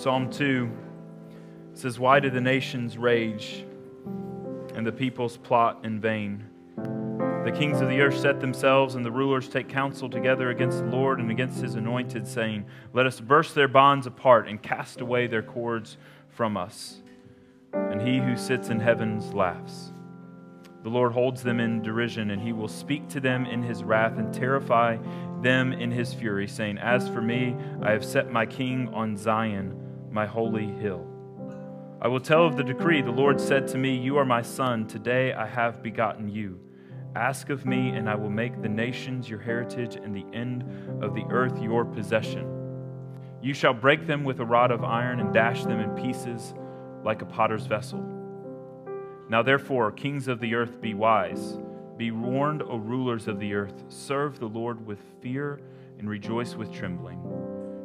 Psalm 2 says, Why do the nations rage and the peoples plot in vain? The kings of the earth set themselves, and the rulers take counsel together against the Lord and against his anointed, saying, Let us burst their bonds apart and cast away their cords from us. And he who sits in heavens laughs. The Lord holds them in derision, and he will speak to them in his wrath and terrify them in his fury, saying, As for me, I have set my king on Zion, my holy hill. I will tell of the decree. The Lord said to me, You are my son. Today I have begotten you. Ask of me, and I will make the nations your heritage and the end of the earth your possession. You shall break them with a rod of iron and dash them in pieces like a potter's vessel. Now, therefore, kings of the earth, be wise. Be warned, O rulers of the earth. Serve the Lord with fear and rejoice with trembling.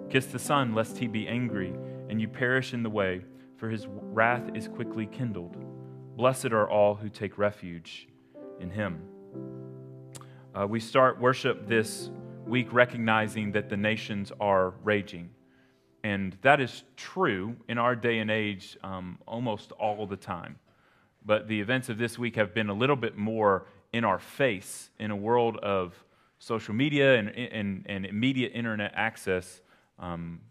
Kiss the Son, lest he be angry and you perish in the way, for his wrath is quickly kindled. Blessed are all who take refuge in him. Uh, we start worship this week recognizing that the nations are raging. And that is true in our day and age um, almost all the time but the events of this week have been a little bit more in our face in a world of social media and, and, and immediate internet access. Um,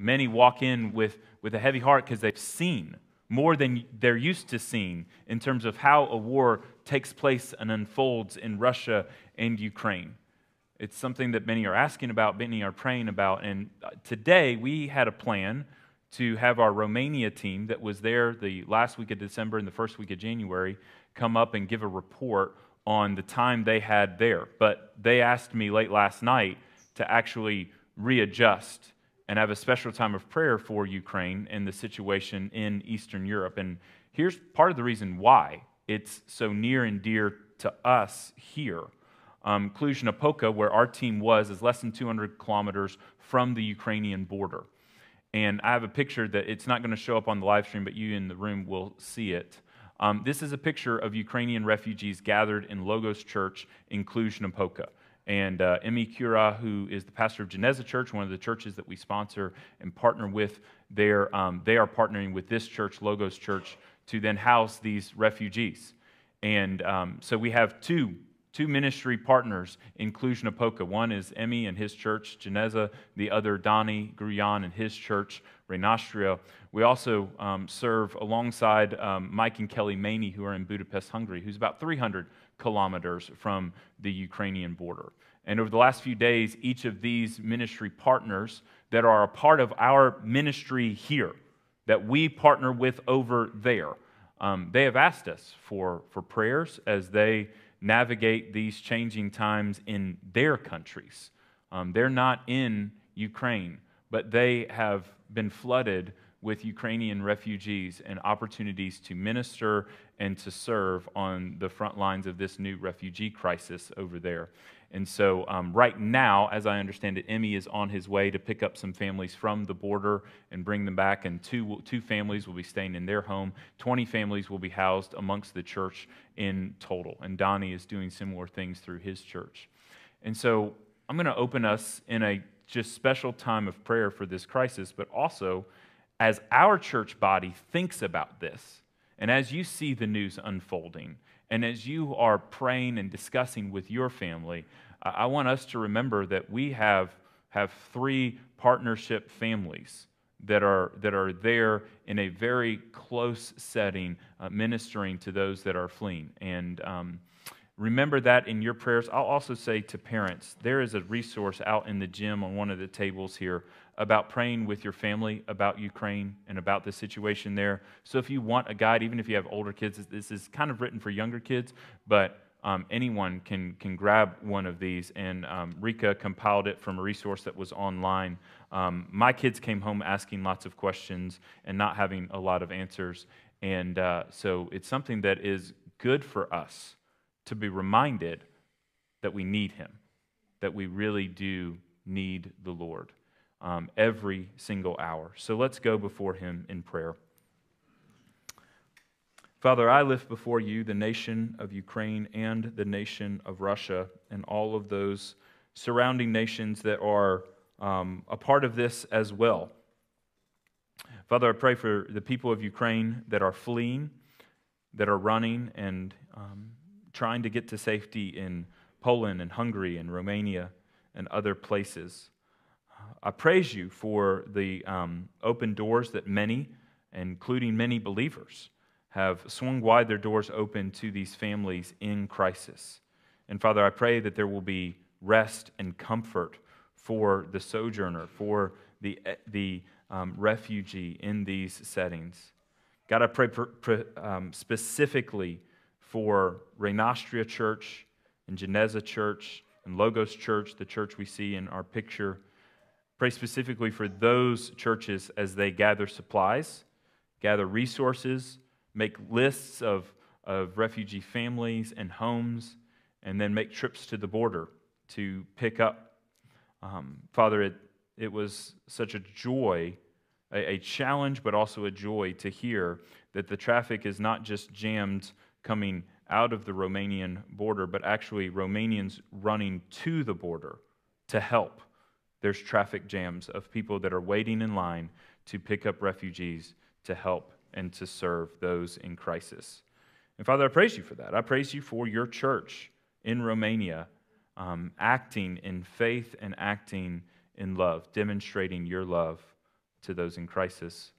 many walk in with, with a heavy heart because they've seen more than they're used to seeing in terms of how a war takes place and unfolds in Russia and Ukraine. It's something that many are asking about, many are praying about. And uh, today we had a plan to have our Romania team that was there the last week of December and the first week of January come up and give a report on the time they had there. But they asked me late last night to actually readjust and have a special time of prayer for Ukraine and the situation in Eastern Europe. And here's part of the reason why it's so near and dear to us here. Um, Cluj-Napoca, where our team was, is less than 200 kilometers from the Ukrainian border. And I have a picture that it's not going to show up on the live stream, but you in the room will see it. Um, this is a picture of Ukrainian refugees gathered in Logos Church in Cluj-Napoca. And uh, Emmy Kura, who is the pastor of Geneza Church, one of the churches that we sponsor and partner with, there, um, they are partnering with this church, Logos Church, to then house these refugees. And um, so we have two two ministry partners in Cluj-Napoca. One is Emmy and his church, Geneza. The other, Donnie Gruyan and his church, Renastria. We also um, serve alongside um, Mike and Kelly Maney, who are in Budapest, Hungary, who's about 300 kilometers from the Ukrainian border. And over the last few days, each of these ministry partners that are a part of our ministry here, that we partner with over there, um, they have asked us for, for prayers as they navigate these changing times in their countries. Um, they're not in Ukraine, but they have been flooded with Ukrainian refugees and opportunities to minister and to serve on the front lines of this new refugee crisis over there. And so, um, right now, as I understand it, Emmy is on his way to pick up some families from the border and bring them back. And two, two families will be staying in their home. 20 families will be housed amongst the church in total. And Donnie is doing similar things through his church. And so, I'm going to open us in a just special time of prayer for this crisis, but also as our church body thinks about this, and as you see the news unfolding, and as you are praying and discussing with your family, I want us to remember that we have, have three partnership families that are, that are there in a very close setting, uh, ministering to those that are fleeing. And um, remember that in your prayers. I'll also say to parents, there is a resource out in the gym on one of the tables here about praying with your family about Ukraine and about the situation there. So if you want a guide, even if you have older kids, this is kind of written for younger kids, but um, anyone can, can grab one of these. And um, Rika compiled it from a resource that was online. Um, my kids came home asking lots of questions and not having a lot of answers. And uh, so it's something that is good for us to be reminded that we need Him, that we really do need the Lord um, every single hour. So let's go before Him in prayer. Father, I lift before you the nation of Ukraine and the nation of Russia and all of those surrounding nations that are um, a part of this as well. Father, I pray for the people of Ukraine that are fleeing, that are running and um, trying to get to safety in Poland and Hungary and Romania and other places. I praise you for the um, open doors that many, including many believers, have swung wide their doors open to these families in crisis. And Father, I pray that there will be rest and comfort for the sojourner, for the, the um, refugee in these settings. God, I pray um, specifically for Renastria Church and Geneza Church and Logos Church, the church we see in our picture. Pray specifically for those churches as they gather supplies, gather resources, make lists of, of refugee families and homes, and then make trips to the border to pick up. Um, Father, it, it was such a joy, a, a challenge, but also a joy to hear that the traffic is not just jammed coming out of the Romanian border, but actually Romanians running to the border to help. There's traffic jams of people that are waiting in line to pick up refugees to help and to serve those in crisis. And Father, I praise you for that. I praise you for your church in Romania um, acting in faith and acting in love, demonstrating your love to those in crisis.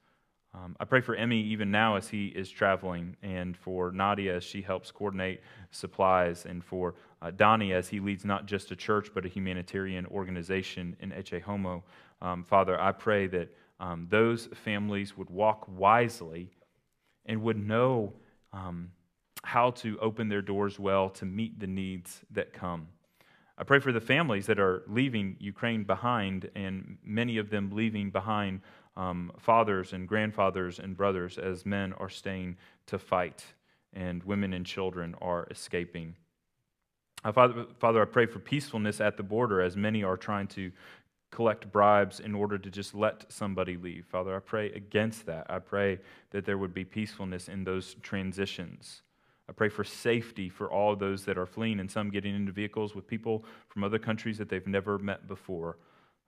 Um, I pray for Emmy even now as he is traveling, and for Nadia as she helps coordinate supplies, and for uh, Donnie as he leads not just a church but a humanitarian organization in Ecce Homo. Um, Father, I pray that um, those families would walk wisely and would know um, how to open their doors well to meet the needs that come. I pray for the families that are leaving Ukraine behind, and many of them leaving behind um, fathers and grandfathers and brothers as men are staying to fight and women and children are escaping. Uh, Father, Father, I pray for peacefulness at the border as many are trying to collect bribes in order to just let somebody leave. Father, I pray against that. I pray that there would be peacefulness in those transitions. I pray for safety for all those that are fleeing and some getting into vehicles with people from other countries that they've never met before.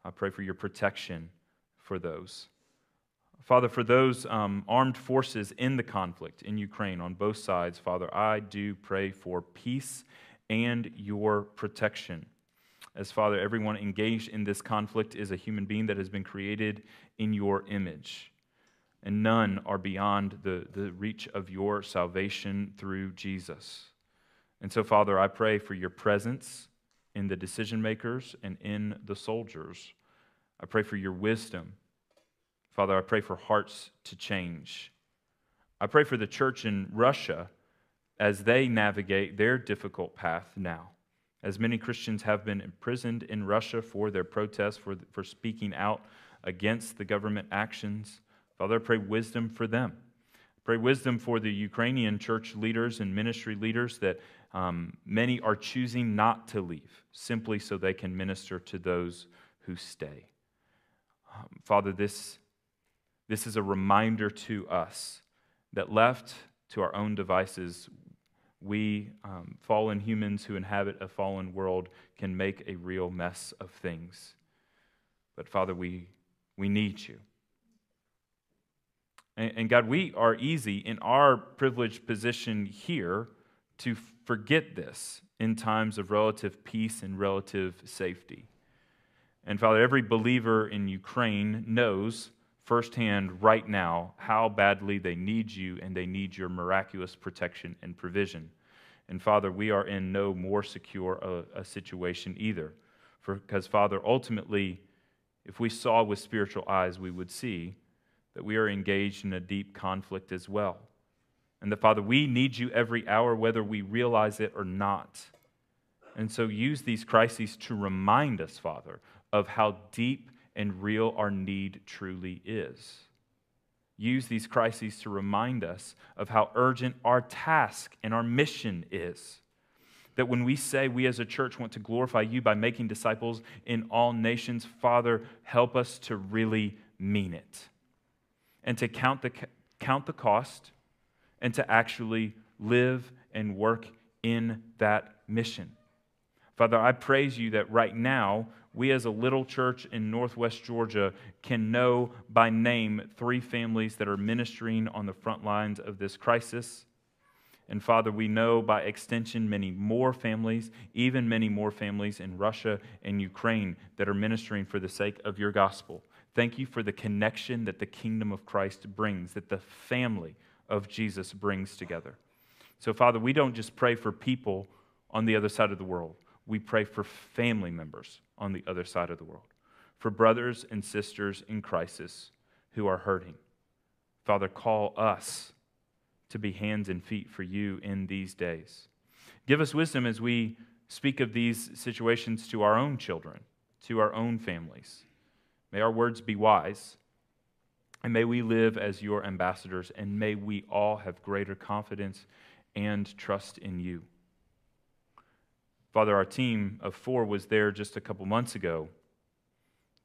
I pray for your protection for those. Father, for those um, armed forces in the conflict in Ukraine on both sides, Father, I do pray for peace and your protection. As Father, everyone engaged in this conflict is a human being that has been created in your image and none are beyond the, the reach of your salvation through Jesus. And so, Father, I pray for your presence in the decision makers and in the soldiers. I pray for your wisdom. Father, I pray for hearts to change. I pray for the church in Russia as they navigate their difficult path now. As many Christians have been imprisoned in Russia for their protests, for, for speaking out against the government actions. Father, I pray wisdom for them. Pray wisdom for the Ukrainian church leaders and ministry leaders that um, many are choosing not to leave simply so they can minister to those who stay. Um, Father, this, this is a reminder to us that left to our own devices, we, um, fallen humans who inhabit a fallen world, can make a real mess of things. But Father, we, we need you. And, God, we are easy in our privileged position here to forget this in times of relative peace and relative safety. And Father, every believer in Ukraine knows firsthand right now how badly they need you and they need your miraculous protection and provision. And Father, we are in no more secure a, a situation either. Because, Father, ultimately, if we saw with spiritual eyes, we would see that we are engaged in a deep conflict as well. And that, Father, we need you every hour, whether we realize it or not. And so use these crises to remind us, Father, of how deep and real our need truly is. Use these crises to remind us of how urgent our task and our mission is. That when we say we as a church want to glorify you by making disciples in all nations, Father, help us to really mean it and to count the, count the cost and to actually live and work in that mission. Father, I praise you that right now we as a little church in Northwest Georgia can know by name three families that are ministering on the front lines of this crisis. And Father, we know by extension many more families, even many more families in Russia and Ukraine that are ministering for the sake of your gospel. Thank you for the connection that the kingdom of Christ brings, that the family of Jesus brings together. So, Father, we don't just pray for people on the other side of the world, we pray for family members on the other side of the world, for brothers and sisters in crisis who are hurting. Father, call us to be hands and feet for you in these days. Give us wisdom as we speak of these situations to our own children, to our own families. May our words be wise, and may we live as your ambassadors, and may we all have greater confidence and trust in you. Father, our team of four was there just a couple months ago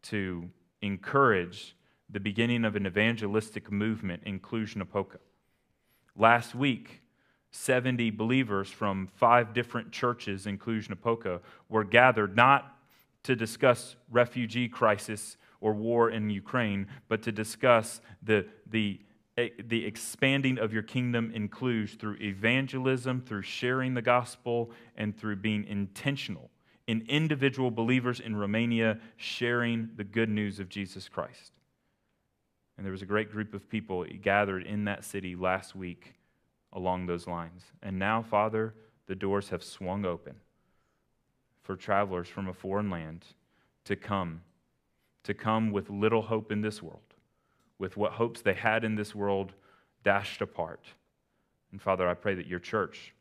to encourage the beginning of an evangelistic movement in Cluj Napoca. Last week, 70 believers from five different churches in Cluj Napoca were gathered not to discuss refugee crisis or war in Ukraine, but to discuss the, the, the expanding of your kingdom includes through evangelism, through sharing the gospel, and through being intentional in individual believers in Romania sharing the good news of Jesus Christ. And there was a great group of people gathered in that city last week along those lines. And now, Father, the doors have swung open for travelers from a foreign land to come, to come with little hope in this world, with what hopes they had in this world dashed apart. And Father, I pray that your church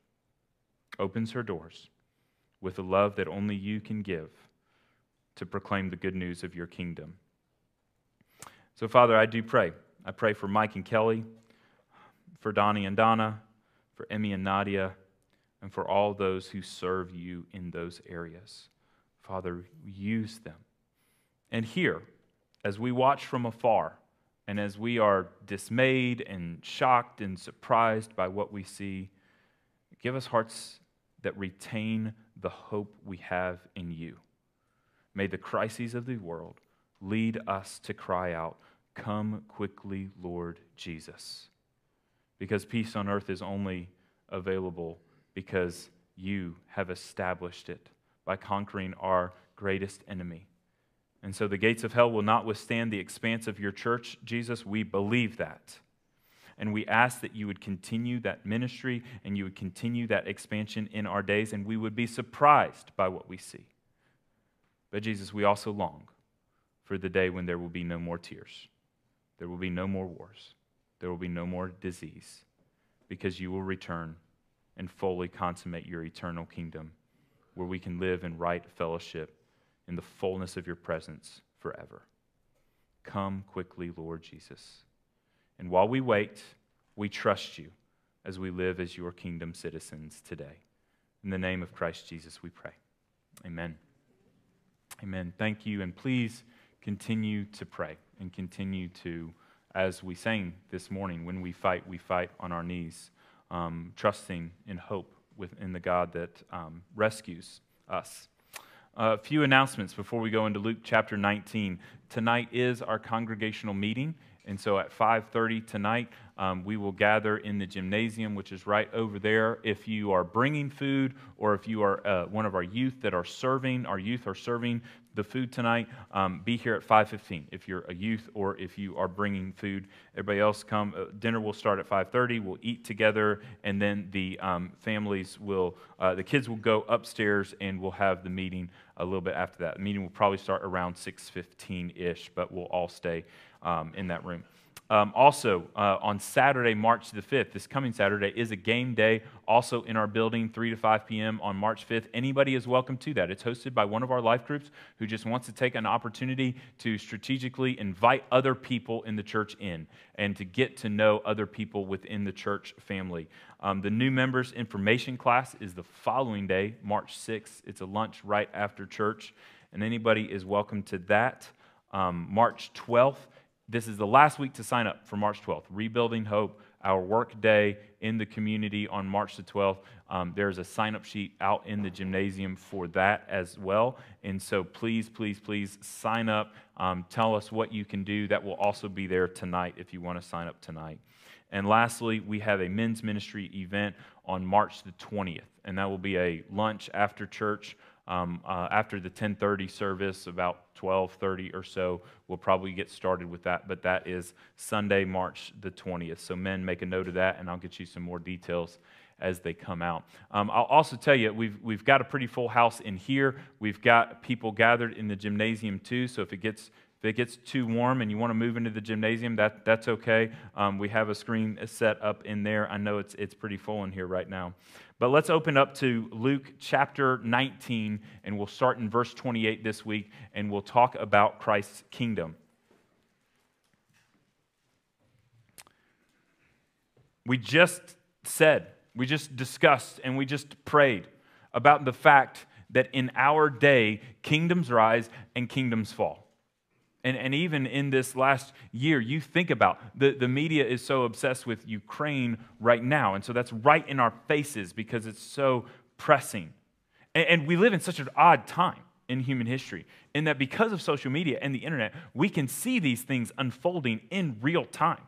opens her doors with the love that only you can give to proclaim the good news of your kingdom. So, Father, I do pray. I pray for Mike and Kelly, for Donnie and Donna, for Emmy and Nadia, and for all those who serve you in those areas. Father, use them. And here, as we watch from afar, and as we are dismayed and shocked and surprised by what we see, give us hearts that retain the hope we have in you. May the crises of the world lead us to cry out, Come quickly, Lord Jesus. Because peace on earth is only available because you have established it by conquering our greatest enemy. And so the gates of hell will not withstand the expanse of your church, Jesus. We believe that. And we ask that you would continue that ministry and you would continue that expansion in our days, and we would be surprised by what we see. But Jesus, we also long for the day when there will be no more tears there will be no more wars. There will be no more disease because you will return and fully consummate your eternal kingdom where we can live in right fellowship in the fullness of your presence forever. Come quickly, Lord Jesus. And while we wait, we trust you as we live as your kingdom citizens today. In the name of Christ Jesus, we pray. Amen. Amen. Thank you. And please continue to pray and continue to, as we sang this morning, when we fight, we fight on our knees, um, trusting in hope within the God that um, rescues us. A few announcements before we go into Luke chapter 19. Tonight is our congregational meeting. And so at 5:30 tonight, um, we will gather in the gymnasium, which is right over there. If you are bringing food, or if you are uh, one of our youth that are serving, our youth are serving the food tonight, um, be here at 5:15. If you're a youth or if you are bringing food, everybody else come. Uh, dinner will start at 5:30. We'll eat together, and then the um, families will, uh, the kids will go upstairs, and we'll have the meeting a little bit after that. The meeting will probably start around 6:15 ish, but we'll all stay um, in that room. Um, also, uh, on Saturday, March the 5th, this coming Saturday, is a game day also in our building, 3 to 5 p.m. on March 5th. Anybody is welcome to that. It's hosted by one of our life groups who just wants to take an opportunity to strategically invite other people in the church in and to get to know other people within the church family. Um, the new members information class is the following day, March 6th. It's a lunch right after church, and anybody is welcome to that. Um, March 12th, this is the last week to sign up for March 12th. Rebuilding Hope, our work day in the community on March the 12th. Um, there's a sign up sheet out in the gymnasium for that as well. And so please, please, please sign up. Um, tell us what you can do. That will also be there tonight if you want to sign up tonight. And lastly, we have a men's ministry event on March the 20th, and that will be a lunch after church um, uh, after the 10:30 service, about 12:30 or so, we'll probably get started with that. But that is Sunday, March the 20th. So men, make a note of that, and I'll get you some more details as they come out. Um, I'll also tell you, we've, we've got a pretty full house in here. We've got people gathered in the gymnasium too. So if it gets if it gets too warm and you want to move into the gymnasium, that, that's okay. Um, we have a screen set up in there. I know it's, it's pretty full in here right now. But let's open up to Luke chapter 19, and we'll start in verse 28 this week, and we'll talk about Christ's kingdom. We just said, we just discussed, and we just prayed about the fact that in our day, kingdoms rise and kingdoms fall. And, and even in this last year, you think about the, the media is so obsessed with Ukraine right now. And so that's right in our faces because it's so pressing. And, and we live in such an odd time in human history in that because of social media and the internet, we can see these things unfolding in real time.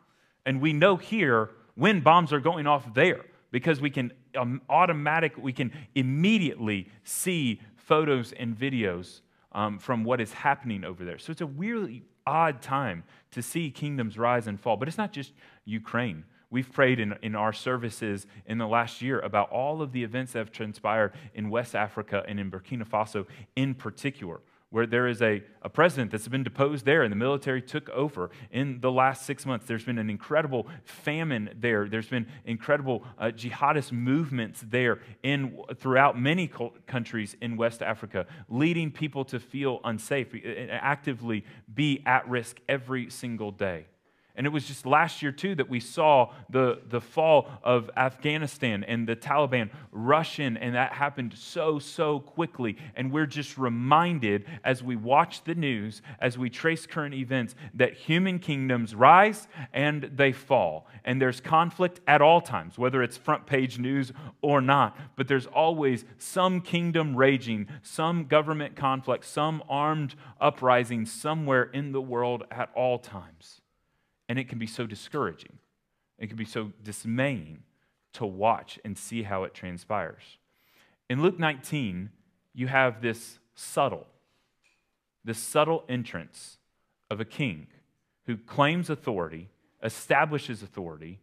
And we know here when bombs are going off there because we can um, automatic, we can immediately see photos and videos um, from what is happening over there. So it's a really odd time to see kingdoms rise and fall. But it's not just Ukraine. We've prayed in, in our services in the last year about all of the events that have transpired in West Africa and in Burkina Faso in particular where there is a, a president that's been deposed there and the military took over in the last six months. There's been an incredible famine there. There's been incredible uh, jihadist movements there in, throughout many countries in West Africa, leading people to feel unsafe, and actively be at risk every single day. And it was just last year, too, that we saw the, the fall of Afghanistan and the Taliban rush in, and that happened so, so quickly. And we're just reminded as we watch the news, as we trace current events, that human kingdoms rise and they fall. And there's conflict at all times, whether it's front page news or not. But there's always some kingdom raging, some government conflict, some armed uprising somewhere in the world at all times. And it can be so discouraging. It can be so dismaying to watch and see how it transpires. In Luke 19, you have this subtle, this subtle entrance of a king who claims authority, establishes authority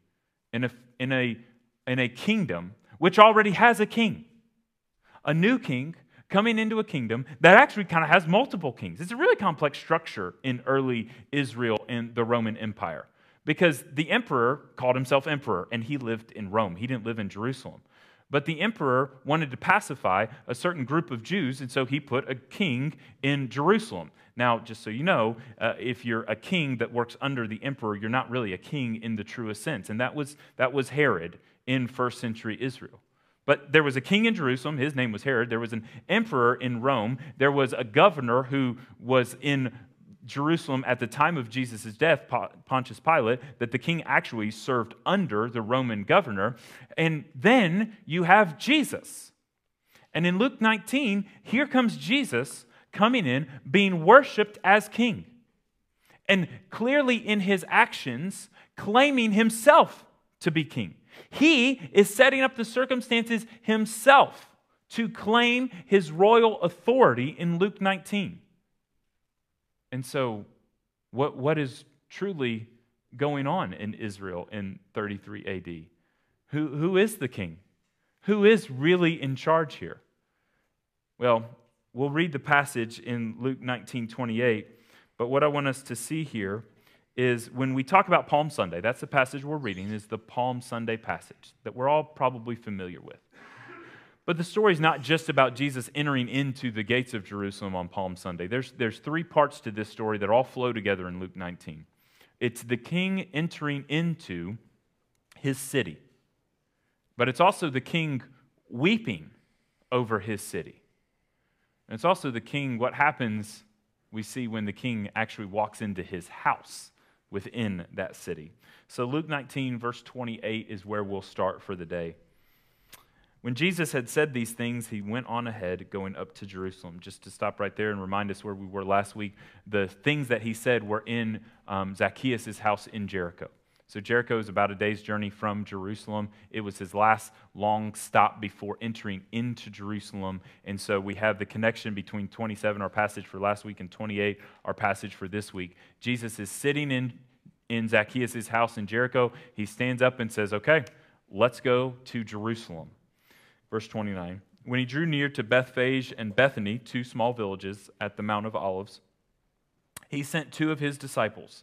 in a, in a, in a kingdom which already has a king. A new king coming into a kingdom that actually kind of has multiple kings. It's a really complex structure in early Israel and the Roman Empire because the emperor called himself emperor and he lived in Rome. He didn't live in Jerusalem. But the emperor wanted to pacify a certain group of Jews, and so he put a king in Jerusalem. Now, just so you know, uh, if you're a king that works under the emperor, you're not really a king in the truest sense. And that was, that was Herod in first century Israel. But there was a king in Jerusalem, his name was Herod. There was an emperor in Rome. There was a governor who was in Jerusalem at the time of Jesus' death, Pontius Pilate, that the king actually served under the Roman governor. And then you have Jesus. And in Luke 19, here comes Jesus coming in, being worshiped as king. And clearly in his actions, claiming himself to be king. He is setting up the circumstances himself to claim his royal authority in Luke 19. And so, what, what is truly going on in Israel in 33 AD? Who, who is the king? Who is really in charge here? Well, we'll read the passage in Luke 19 28, but what I want us to see here is when we talk about Palm Sunday, that's the passage we're reading, is the Palm Sunday passage that we're all probably familiar with. But the story is not just about Jesus entering into the gates of Jerusalem on Palm Sunday. There's, there's three parts to this story that all flow together in Luke 19. It's the king entering into his city, but it's also the king weeping over his city. And it's also the king, what happens we see when the king actually walks into his house within that city. So, Luke 19, verse 28 is where we'll start for the day. When Jesus had said these things, he went on ahead, going up to Jerusalem. Just to stop right there and remind us where we were last week, the things that he said were in um, Zacchaeus' house in Jericho. So, Jericho is about a day's journey from Jerusalem. It was his last long stop before entering into Jerusalem. And so, we have the connection between 27, our passage for last week, and 28, our passage for this week. Jesus is sitting in, in Zacchaeus' house in Jericho. He stands up and says, Okay, let's go to Jerusalem. Verse 29. When he drew near to Bethphage and Bethany, two small villages at the Mount of Olives, he sent two of his disciples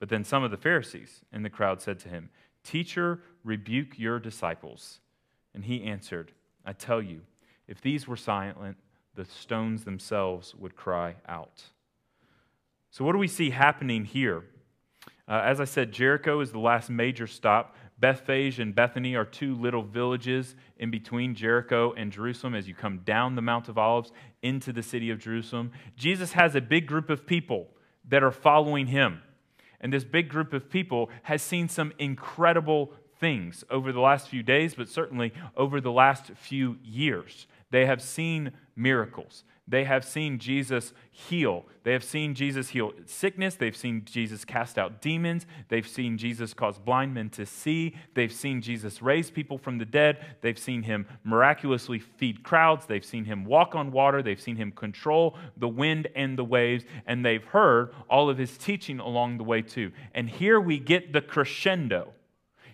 But then some of the Pharisees in the crowd said to him, Teacher, rebuke your disciples. And he answered, I tell you, if these were silent, the stones themselves would cry out. So, what do we see happening here? Uh, as I said, Jericho is the last major stop. Bethphage and Bethany are two little villages in between Jericho and Jerusalem as you come down the Mount of Olives into the city of Jerusalem. Jesus has a big group of people that are following him. And this big group of people has seen some incredible things over the last few days, but certainly over the last few years. They have seen miracles. They have seen Jesus heal. They have seen Jesus heal sickness. They've seen Jesus cast out demons. They've seen Jesus cause blind men to see. They've seen Jesus raise people from the dead. They've seen him miraculously feed crowds. They've seen him walk on water. They've seen him control the wind and the waves. And they've heard all of his teaching along the way, too. And here we get the crescendo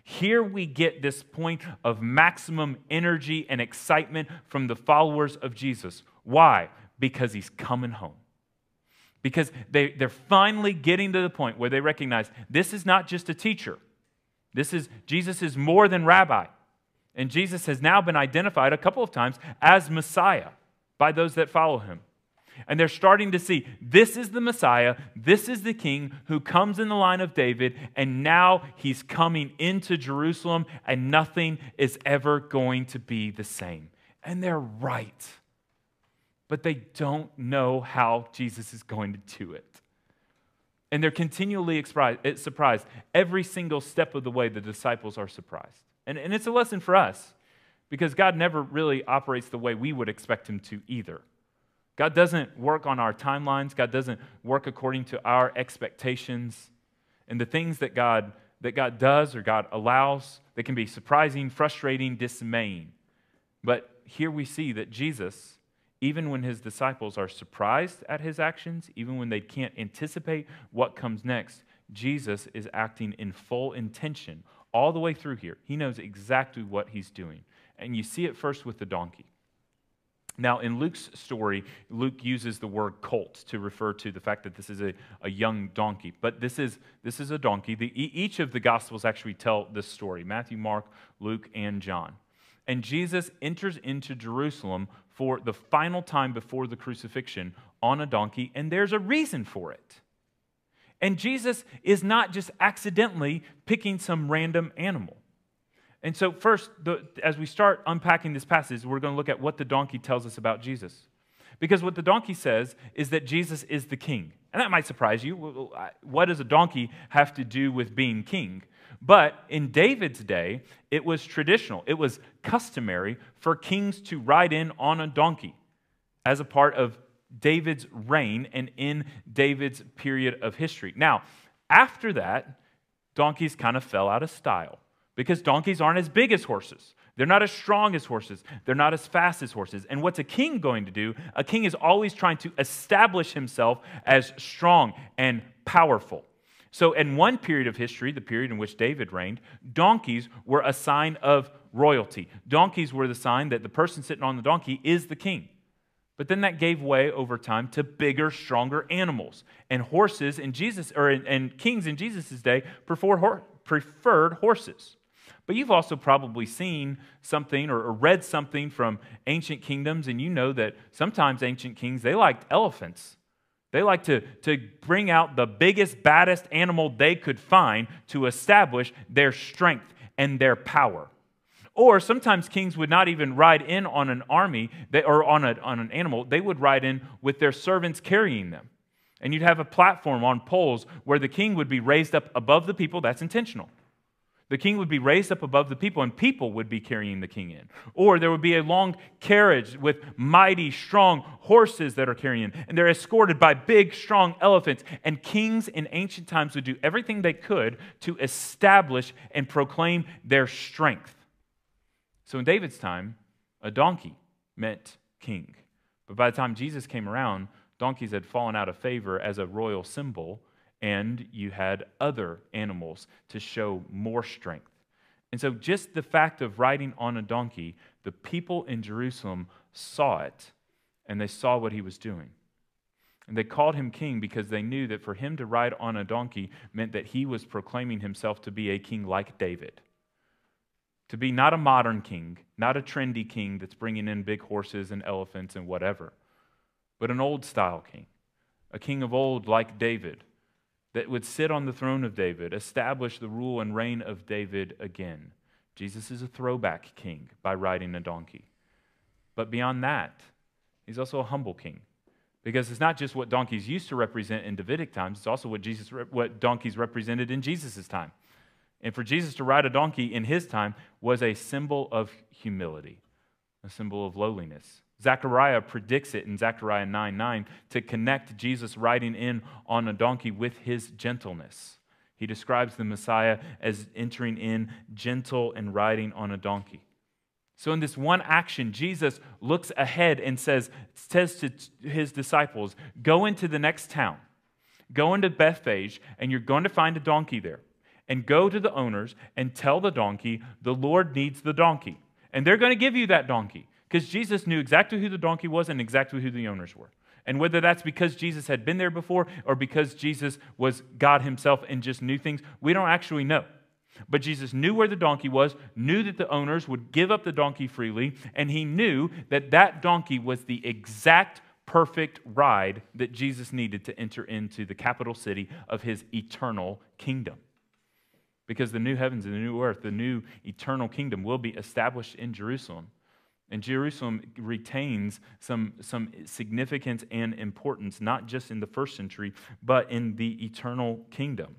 here we get this point of maximum energy and excitement from the followers of Jesus. Why? Because he's coming home. Because they, they're finally getting to the point where they recognize this is not just a teacher. This is Jesus is more than rabbi. And Jesus has now been identified a couple of times as Messiah by those that follow him. And they're starting to see this is the Messiah, this is the king who comes in the line of David, and now he's coming into Jerusalem, and nothing is ever going to be the same. And they're right. But they don't know how Jesus is going to do it. And they're continually eh, surprised. Every single step of the way, the disciples are surprised. And, and it's a lesson for us because God never really operates the way we would expect him to either. God doesn't work on our timelines. God doesn't work according to our expectations. And the things that God that God does or God allows, they can be surprising, frustrating, dismaying. But here we see that Jesus, even when his disciples are surprised at his actions, even when they can't anticipate what comes next, Jesus is acting in full intention all the way through here. He knows exactly what he's doing. And you see it first with the donkey. Now, in Luke's story, Luke uses the word colt to refer to the fact that this is a, a young donkey. But this is, this is a donkey. The, each of the Gospels actually tell this story Matthew, Mark, Luke, and John. And Jesus enters into Jerusalem for the final time before the crucifixion on a donkey, and there's a reason for it. And Jesus is not just accidentally picking some random animal. And so, first, the, as we start unpacking this passage, we're going to look at what the donkey tells us about Jesus. Because what the donkey says is that Jesus is the king. And that might surprise you. What does a donkey have to do with being king? But in David's day, it was traditional, it was customary for kings to ride in on a donkey as a part of David's reign and in David's period of history. Now, after that, donkeys kind of fell out of style because donkeys aren't as big as horses. They're not as strong as horses. They're not as fast as horses. And what's a king going to do? A king is always trying to establish himself as strong and powerful. So, in one period of history, the period in which David reigned, donkeys were a sign of royalty. Donkeys were the sign that the person sitting on the donkey is the king. But then that gave way over time to bigger, stronger animals. And horses in Jesus, or in, and kings in Jesus' day preferred, horses. But you've also probably seen something or read something from ancient kingdoms, and you know that sometimes ancient kings, they liked elephants. They like to, to bring out the biggest, baddest animal they could find to establish their strength and their power. Or sometimes kings would not even ride in on an army they, or on, a, on an animal, they would ride in with their servants carrying them. And you'd have a platform on poles where the king would be raised up above the people. That's intentional. The king would be raised up above the people, and people would be carrying the king in. Or there would be a long carriage with mighty, strong horses that are carrying, and they're escorted by big, strong elephants. And kings in ancient times would do everything they could to establish and proclaim their strength. So in David's time, a donkey meant king. But by the time Jesus came around, donkeys had fallen out of favor as a royal symbol, and you had other animals to show more strength. And so, just the fact of riding on a donkey, the people in Jerusalem saw it, and they saw what he was doing. And they called him king because they knew that for him to ride on a donkey meant that he was proclaiming himself to be a king like David to be not a modern king, not a trendy king that's bringing in big horses and elephants and whatever, but an old style king, a king of old like David, that would sit on the throne of David, establish the rule and reign of David again. Jesus is a throwback king by riding a donkey. But beyond that, he's also a humble king. Because it's not just what donkeys used to represent in Davidic times, it's also what, Jesus, what donkeys represented in Jesus' time. And for Jesus to ride a donkey in his time was a symbol of humility, a symbol of lowliness. Zechariah predicts it in Zechariah 9 9 to connect Jesus riding in on a donkey with his gentleness. He describes the Messiah as entering in gentle and riding on a donkey. So, in this one action, Jesus looks ahead and says, says to his disciples, Go into the next town, go into Bethphage, and you're going to find a donkey there and go to the owners and tell the donkey, the Lord needs the donkey. And they're going to give you that donkey because Jesus knew exactly who the donkey was and exactly who the owners were. And whether that's because Jesus had been there before or because Jesus was God himself and just knew things, we don't actually know. But Jesus knew where the donkey was, knew that the owners would give up the donkey freely, and he knew that that donkey was the exact perfect ride that Jesus needed to enter into the capital city of his eternal kingdom because the new heavens and the new earth, the new eternal kingdom, will be established in Jerusalem. And Jerusalem retains some, some significance and importance, not just in the first century, but in the eternal kingdom.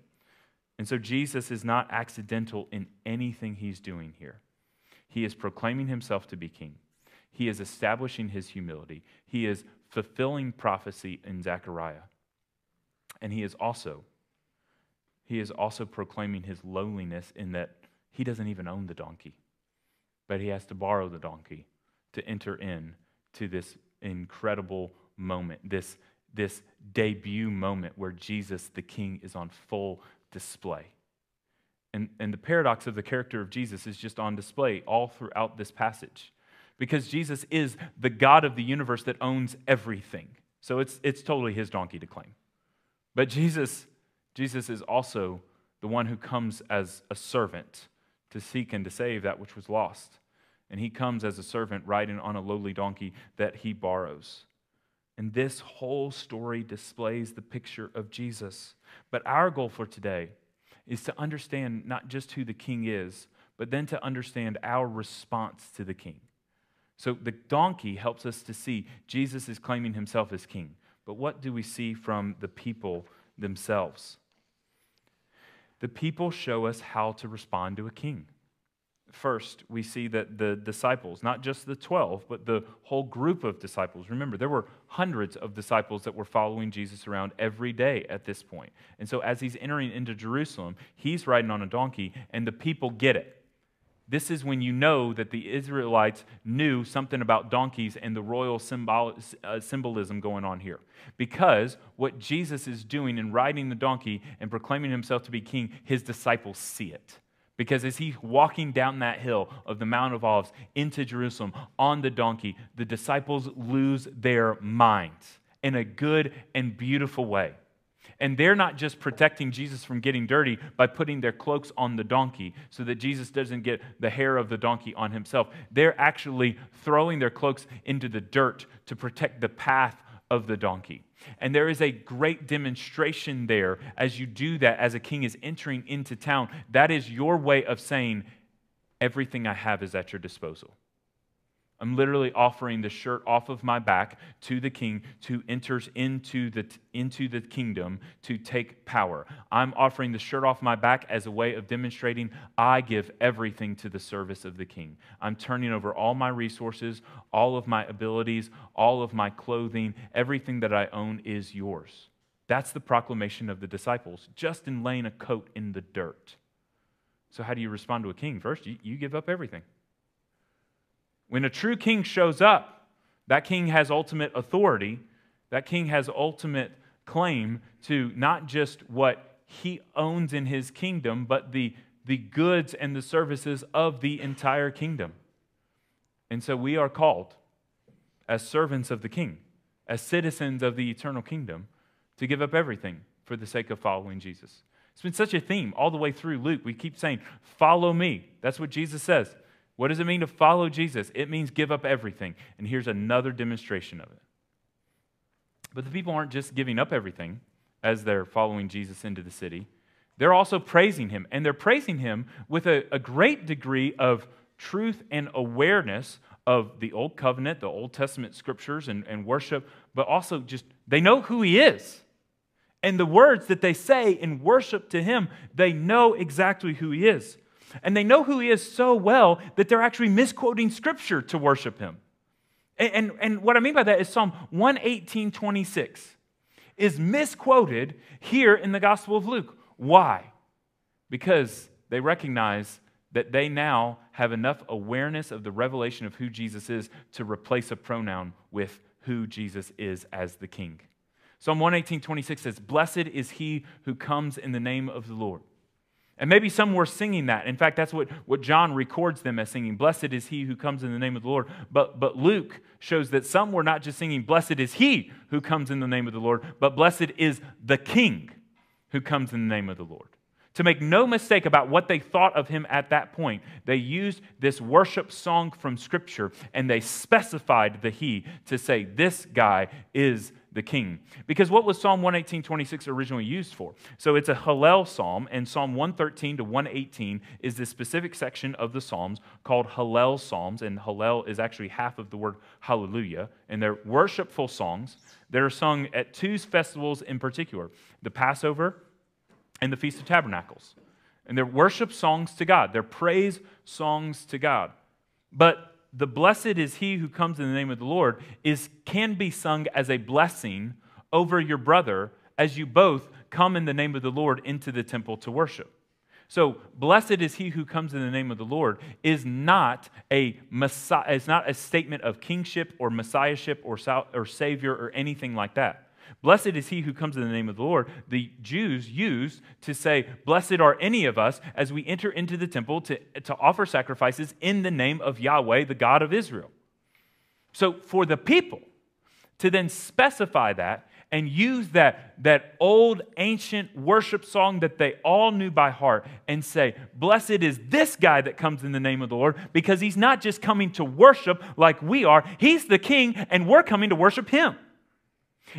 And so Jesus is not accidental in anything he's doing here. He is proclaiming himself to be king, he is establishing his humility, he is fulfilling prophecy in Zechariah. And he is also he is also proclaiming his lowliness in that he doesn't even own the donkey, but he has to borrow the donkey to enter in to this incredible moment, this, this debut moment where Jesus the King is on full display. And, and the paradox of the character of Jesus is just on display all throughout this passage because Jesus is the God of the universe that owns everything. So it's, it's totally his donkey to claim. But Jesus Jesus is also the one who comes as a servant to seek and to save that which was lost. And he comes as a servant riding on a lowly donkey that he borrows. And this whole story displays the picture of Jesus. But our goal for today is to understand not just who the king is, but then to understand our response to the king. So the donkey helps us to see Jesus is claiming himself as king. But what do we see from the people themselves? the people show us how to respond to a king. First, we see that the disciples, not just the 12, but the whole group of disciples. Remember, there were hundreds of disciples that were following Jesus around every day at this point. And so, as he's entering into Jerusalem, he's riding on a donkey, and the people get it. This is when you know that the Israelites knew something about donkeys and the royal symbol, uh, symbolism going on here. Because what Jesus is doing in riding the donkey and proclaiming himself to be king, his disciples see it. Because as he's walking down that hill of the Mount of Olives into Jerusalem on the donkey, the disciples lose their minds in a good and beautiful way. And they're not just protecting Jesus from getting dirty by putting their cloaks on the donkey so that Jesus doesn't get the hair of the donkey on himself. They're actually throwing their cloaks into the dirt to protect the path of the donkey. And there is a great demonstration there as you do that, as a king is entering into town. That is your way of saying, Everything I have is at your disposal. I'm literally offering the shirt off of my back to the king to enters into the, into the kingdom to take power. I'm offering the shirt off my back as a way of demonstrating I give everything to the service of the king. I'm turning over all my resources, all of my abilities, all of my clothing, everything that I own is yours. That's the proclamation of the disciples, just in laying a coat in the dirt. So, how do you respond to a king? First, you, you give up everything. When a true king shows up, that king has ultimate authority. That king has ultimate claim to not just what he owns in his kingdom, but the, the goods and the services of the entire kingdom. And so we are called as servants of the king, as citizens of the eternal kingdom, to give up everything for the sake of following Jesus. It's been such a theme all the way through Luke. We keep saying, Follow me. That's what Jesus says. What does it mean to follow Jesus? It means give up everything. And here's another demonstration of it. But the people aren't just giving up everything as they're following Jesus into the city, they're also praising him. And they're praising him with a, a great degree of truth and awareness of the Old Covenant, the Old Testament scriptures, and, and worship, but also just they know who he is. And the words that they say in worship to him, they know exactly who he is. And they know who he is so well that they're actually misquoting scripture to worship him. And, and, and what I mean by that is Psalm 118 26 is misquoted here in the Gospel of Luke. Why? Because they recognize that they now have enough awareness of the revelation of who Jesus is to replace a pronoun with who Jesus is as the King. Psalm 118 26 says, Blessed is he who comes in the name of the Lord. And maybe some were singing that. In fact, that's what, what John records them as singing. Blessed is he who comes in the name of the Lord. But, but Luke shows that some were not just singing, Blessed is he who comes in the name of the Lord, but blessed is the king who comes in the name of the Lord. To make no mistake about what they thought of him at that point, they used this worship song from Scripture and they specified the he to say, This guy is the king. Because what was Psalm 118, 26 originally used for? So it's a Hallel psalm, and Psalm 113 to 118 is this specific section of the Psalms called Hallel Psalms, and Hallel is actually half of the word hallelujah, and they're worshipful songs that are sung at two festivals in particular the Passover and the Feast of Tabernacles. And they're worship songs to God, they're praise songs to God. But the blessed is he who comes in the name of the Lord is can be sung as a blessing over your brother as you both come in the name of the Lord into the temple to worship. So, blessed is he who comes in the name of the Lord is not a is not a statement of kingship or messiahship or, or savior or anything like that. Blessed is he who comes in the name of the Lord. The Jews used to say, Blessed are any of us as we enter into the temple to, to offer sacrifices in the name of Yahweh, the God of Israel. So for the people to then specify that and use that, that old ancient worship song that they all knew by heart and say, Blessed is this guy that comes in the name of the Lord, because he's not just coming to worship like we are, he's the king, and we're coming to worship him.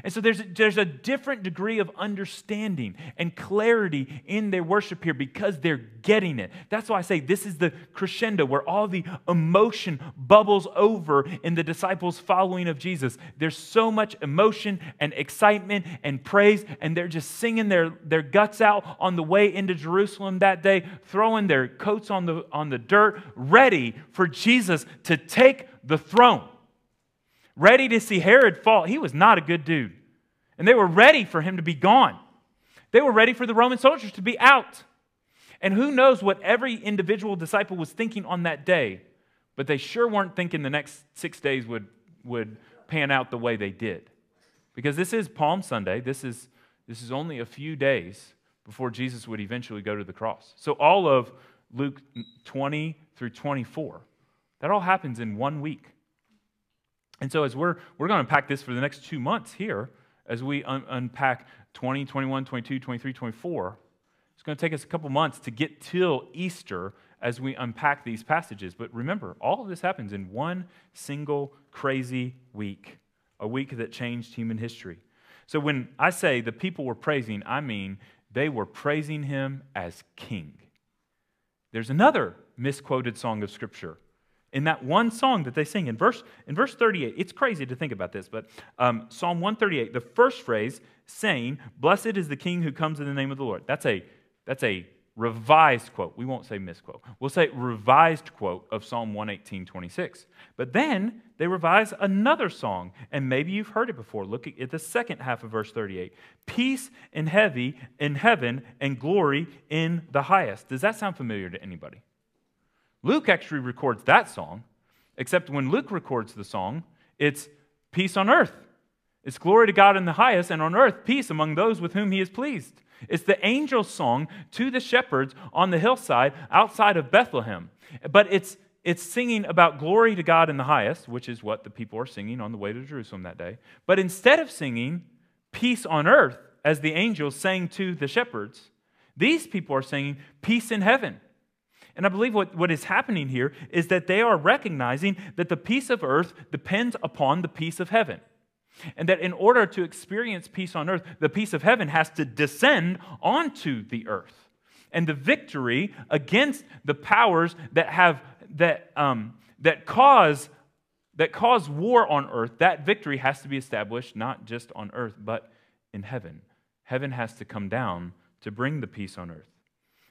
And so there's, there's a different degree of understanding and clarity in their worship here because they're getting it. That's why I say this is the crescendo where all the emotion bubbles over in the disciples' following of Jesus. There's so much emotion and excitement and praise, and they're just singing their, their guts out on the way into Jerusalem that day, throwing their coats on the, on the dirt, ready for Jesus to take the throne ready to see Herod fall. He was not a good dude. And they were ready for him to be gone. They were ready for the Roman soldiers to be out. And who knows what every individual disciple was thinking on that day, but they sure weren't thinking the next six days would, would pan out the way they did. Because this is Palm Sunday. This is, this is only a few days before Jesus would eventually go to the cross. So all of Luke 20 through 24, that all happens in one week. And so, as we're, we're going to unpack this for the next two months here, as we un- unpack 20, 21, 22, 23, 24, it's going to take us a couple months to get till Easter as we unpack these passages. But remember, all of this happens in one single crazy week, a week that changed human history. So, when I say the people were praising, I mean they were praising him as king. There's another misquoted song of Scripture in that one song that they sing in verse in verse 38 it's crazy to think about this but um, psalm 138 the first phrase saying blessed is the king who comes in the name of the lord. That's a that's a revised quote. We won't say misquote. We'll say revised quote of psalm 118 26 but then they revise another song and maybe you've heard it before. Look at the second half of verse 38 peace in heavy in heaven and glory in the highest. Does that sound familiar to anybody Luke actually records that song, except when Luke records the song, it's peace on earth. It's glory to God in the highest, and on earth, peace among those with whom he is pleased. It's the angel's song to the shepherds on the hillside outside of Bethlehem. But it's, it's singing about glory to God in the highest, which is what the people are singing on the way to Jerusalem that day. But instead of singing peace on earth, as the angels sang to the shepherds, these people are singing peace in heaven. And I believe what, what is happening here is that they are recognizing that the peace of earth depends upon the peace of heaven. And that in order to experience peace on earth, the peace of heaven has to descend onto the earth. And the victory against the powers that have that um, that cause that cause war on earth, that victory has to be established not just on earth, but in heaven. Heaven has to come down to bring the peace on earth.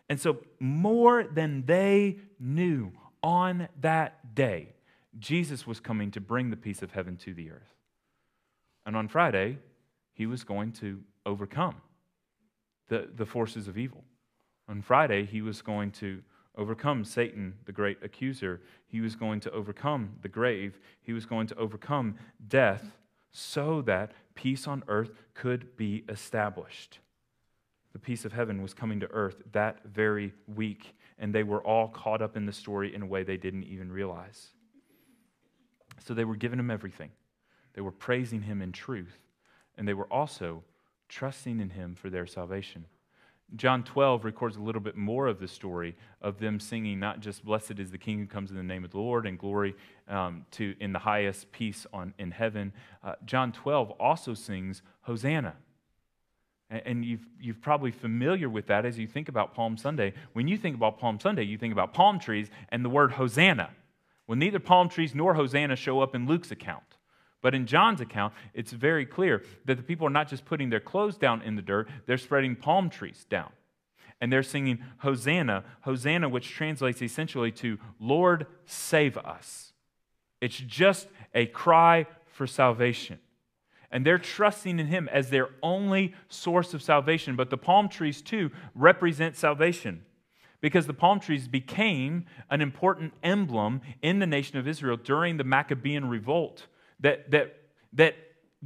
And so, more than they knew on that day, Jesus was coming to bring the peace of heaven to the earth. And on Friday, he was going to overcome the, the forces of evil. On Friday, he was going to overcome Satan, the great accuser. He was going to overcome the grave. He was going to overcome death so that peace on earth could be established the peace of heaven was coming to earth that very week, and they were all caught up in the story in a way they didn't even realize. So they were giving him everything. They were praising him in truth, and they were also trusting in him for their salvation. John 12 records a little bit more of the story of them singing not just "Blessed is the King who comes in the name of the Lord" and glory um, to in the highest peace on in heaven. Uh, John 12 also sings Hosanna. And you've, you've probably familiar with that as you think about Palm Sunday. When you think about Palm Sunday, you think about palm trees and the word Hosanna. Well, neither palm trees nor Hosanna show up in Luke's account. But in John's account, it's very clear that the people are not just putting their clothes down in the dirt, they're spreading palm trees down. And they're singing Hosanna, Hosanna, which translates essentially to Lord, save us. It's just a cry for salvation and they're trusting in him as their only source of salvation. But the palm trees, too, represent salvation because the palm trees became an important emblem in the nation of Israel during the Maccabean revolt that, that, that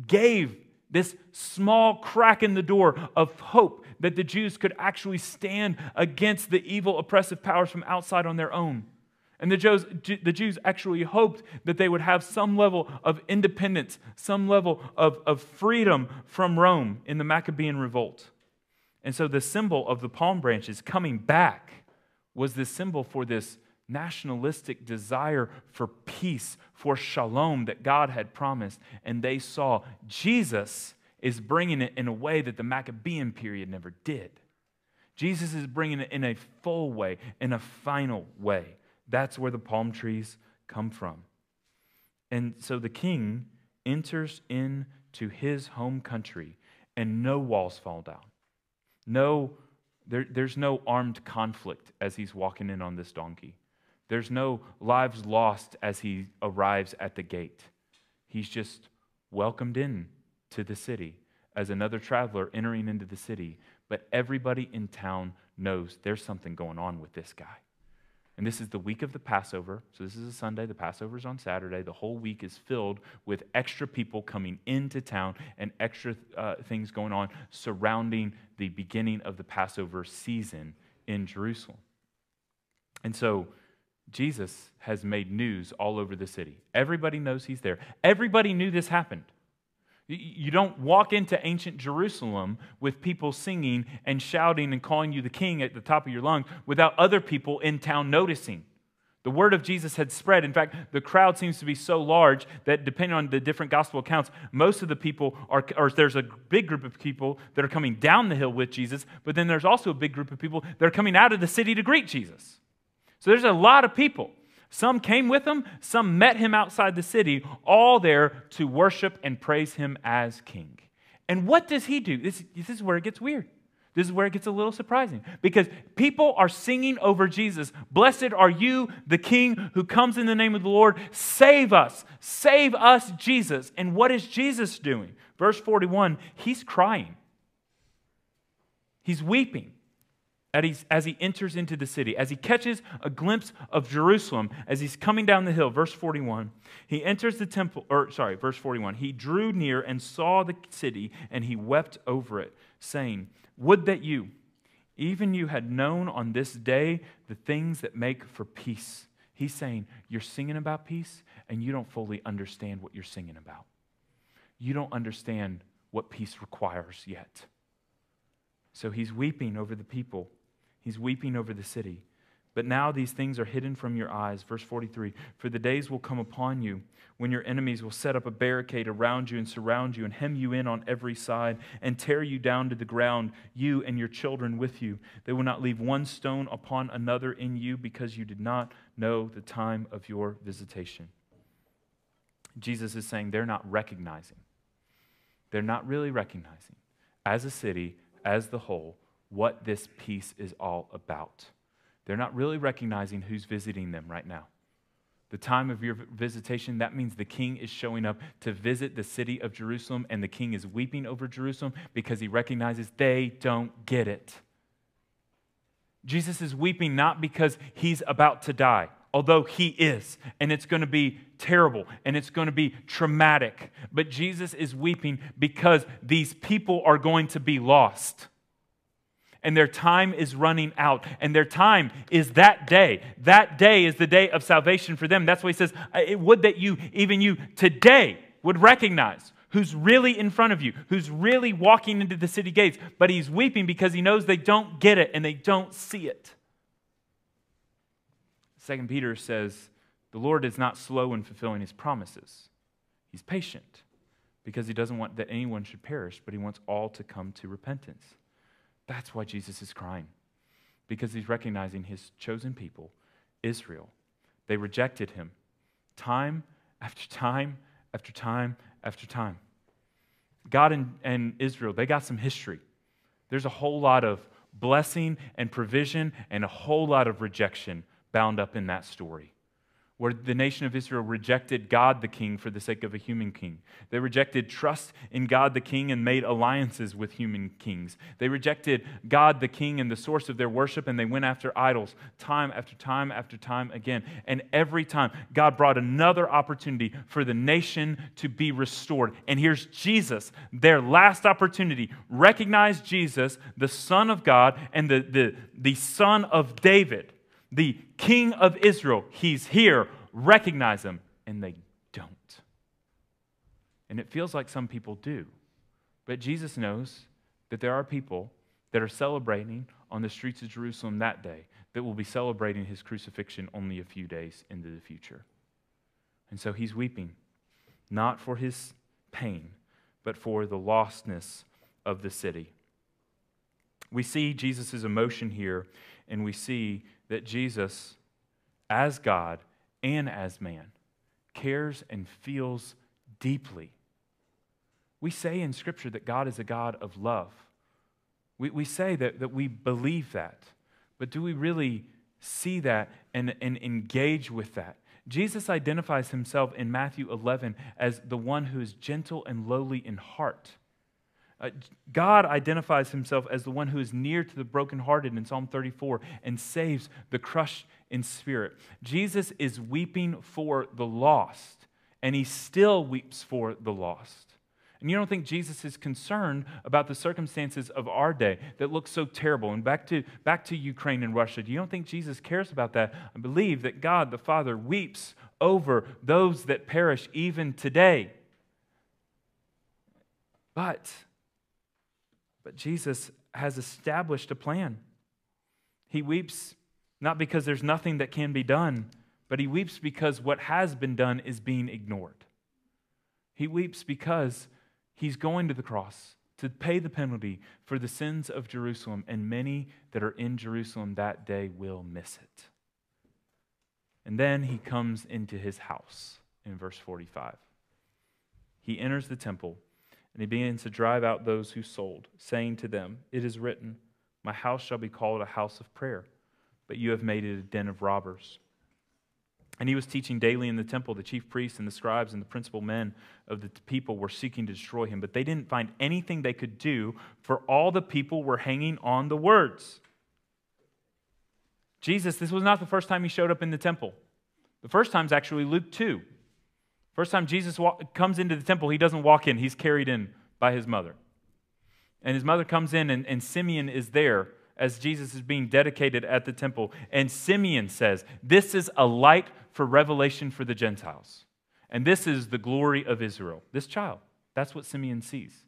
gave this small crack in the door of hope that the Jews could actually stand against the evil, oppressive powers from outside on their own. And the Jews, the Jews actually hoped that they would have some level of independence, some level of, of freedom from Rome in the Maccabean revolt. And so the symbol of the palm branches coming back was the symbol for this nationalistic desire for peace, for shalom that God had promised. And they saw Jesus is bringing it in a way that the Maccabean period never did. Jesus is bringing it in a full way, in a final way. That's where the palm trees come from. And so the king enters into his home country, and no walls fall down. No, there, there's no armed conflict as he's walking in on this donkey. There's no lives lost as he arrives at the gate. He's just welcomed in to the city as another traveler entering into the city. But everybody in town knows there's something going on with this guy. And this is the week of the Passover. So this is a Sunday. The Passover is on Saturday. The whole week is filled with extra people coming into town and extra uh, things going on surrounding the beginning of the Passover season in Jerusalem. And so Jesus has made news all over the city. Everybody knows he's there. Everybody knew this happened. You don't walk into ancient Jerusalem with people singing and shouting and calling you the king at the top of your lungs without other people in town noticing. The word of Jesus had spread. In fact, the crowd seems to be so large that depending on the different gospel accounts, most of the people are, or there's a big group of people that are coming down the hill with Jesus, but then there's also a big group of people that are coming out of the city to greet Jesus. So there's a lot of people. Some came with him, some met him outside the city, all there to worship and praise him as king. And what does he do? This, this is where it gets weird. This is where it gets a little surprising because people are singing over Jesus. Blessed are you, the King who comes in the name of the Lord. Save us. Save us, Jesus. And what is Jesus doing? Verse 41 He's crying, he's weeping as he enters into the city, as he catches a glimpse of Jerusalem, as he's coming down the hill, verse 41, he enters the temple, or sorry, verse 41, he drew near and saw the city, and he wept over it, saying, Would that you, even you, had known on this day the things that make for peace. He's saying, You're singing about peace, and you don't fully understand what you're singing about. You don't understand what peace requires yet. So he's weeping over the people He's weeping over the city. But now these things are hidden from your eyes. Verse 43 For the days will come upon you when your enemies will set up a barricade around you and surround you and hem you in on every side and tear you down to the ground, you and your children with you. They will not leave one stone upon another in you because you did not know the time of your visitation. Jesus is saying they're not recognizing. They're not really recognizing as a city, as the whole, what this peace is all about. They're not really recognizing who's visiting them right now. The time of your visitation, that means the king is showing up to visit the city of Jerusalem, and the king is weeping over Jerusalem because he recognizes they don't get it. Jesus is weeping not because he's about to die, although he is, and it's going to be terrible and it's going to be traumatic. But Jesus is weeping because these people are going to be lost and their time is running out. And their time is that day. That day is the day of salvation for them. That's why he says, It would that you, even you today, would recognize who's really in front of you, who's really walking into the city gates. But he's weeping because he knows they don't get it and they don't see it. Second Peter says, The Lord is not slow in fulfilling his promises, he's patient because he doesn't want that anyone should perish, but he wants all to come to repentance. That's why Jesus is crying, because he's recognizing his chosen people, Israel. They rejected him time after time after time after time. God and, and Israel, they got some history. There's a whole lot of blessing and provision and a whole lot of rejection bound up in that story where the nation of Israel rejected God the king for the sake of a human king. They rejected trust in God the king and made alliances with human kings. They rejected God the king and the source of their worship and they went after idols time after time after time again. And every time, God brought another opportunity for the nation to be restored. And here's Jesus, their last opportunity. Recognize Jesus, the Son of God and the, the, the Son of David the king of Israel. He's here. Recognize him. And they don't. And it feels like some people do. But Jesus knows that there are people that are celebrating on the streets of Jerusalem that day that will be celebrating his crucifixion only a few days into the future. And so he's weeping, not for his pain, but for the lostness of the city. We see Jesus' emotion here, and we see that Jesus, as God and as man, cares and feels deeply. We say in Scripture that God is a God of love. We, we say that, that we believe that, but do we really see that and, and engage with that? Jesus identifies himself in Matthew 11 as the one who is gentle and lowly in heart. Uh, God identifies himself as the one who is near to the brokenhearted in Psalm 34 and saves the crushed in spirit. Jesus is weeping for the lost, and he still weeps for the lost. And you don't think Jesus is concerned about the circumstances of our day that look so terrible? And back to, back to Ukraine and Russia, you don't think Jesus cares about that? I believe that God the Father weeps over those that perish even today. But, but Jesus has established a plan. He weeps not because there's nothing that can be done, but he weeps because what has been done is being ignored. He weeps because he's going to the cross to pay the penalty for the sins of Jerusalem, and many that are in Jerusalem that day will miss it. And then he comes into his house in verse 45. He enters the temple and he began to drive out those who sold, saying to them, It is written, My house shall be called a house of prayer but you have made it a den of robbers. And he was teaching daily in the temple. The chief priests and the scribes and the principal men of the people were seeking to destroy him, but they didn't find anything they could do, for all the people were hanging on the words. Jesus, this was not the first time he showed up in the temple. The first time is actually Luke 2. First time Jesus comes into the temple, he doesn't walk in, he's carried in by his mother. And his mother comes in, and, and Simeon is there as Jesus is being dedicated at the temple. And Simeon says, This is a light for revelation for the Gentiles. And this is the glory of Israel. This child. That's what Simeon sees.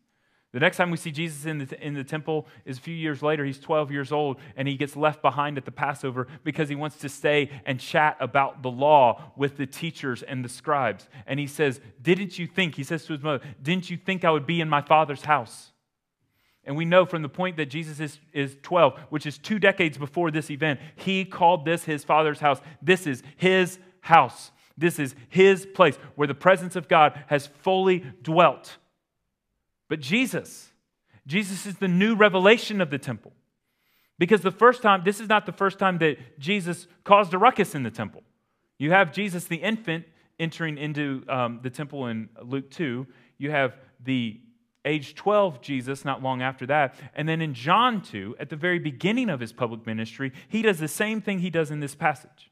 The next time we see Jesus in the, in the temple is a few years later. He's 12 years old and he gets left behind at the Passover because he wants to stay and chat about the law with the teachers and the scribes. And he says, Didn't you think, he says to his mother, Didn't you think I would be in my father's house? And we know from the point that Jesus is, is 12, which is two decades before this event, he called this his father's house. This is his house. This is his place where the presence of God has fully dwelt. But Jesus, Jesus is the new revelation of the temple. Because the first time, this is not the first time that Jesus caused a ruckus in the temple. You have Jesus the infant entering into um, the temple in Luke 2. You have the age 12 Jesus, not long after that. And then in John 2, at the very beginning of his public ministry, he does the same thing he does in this passage.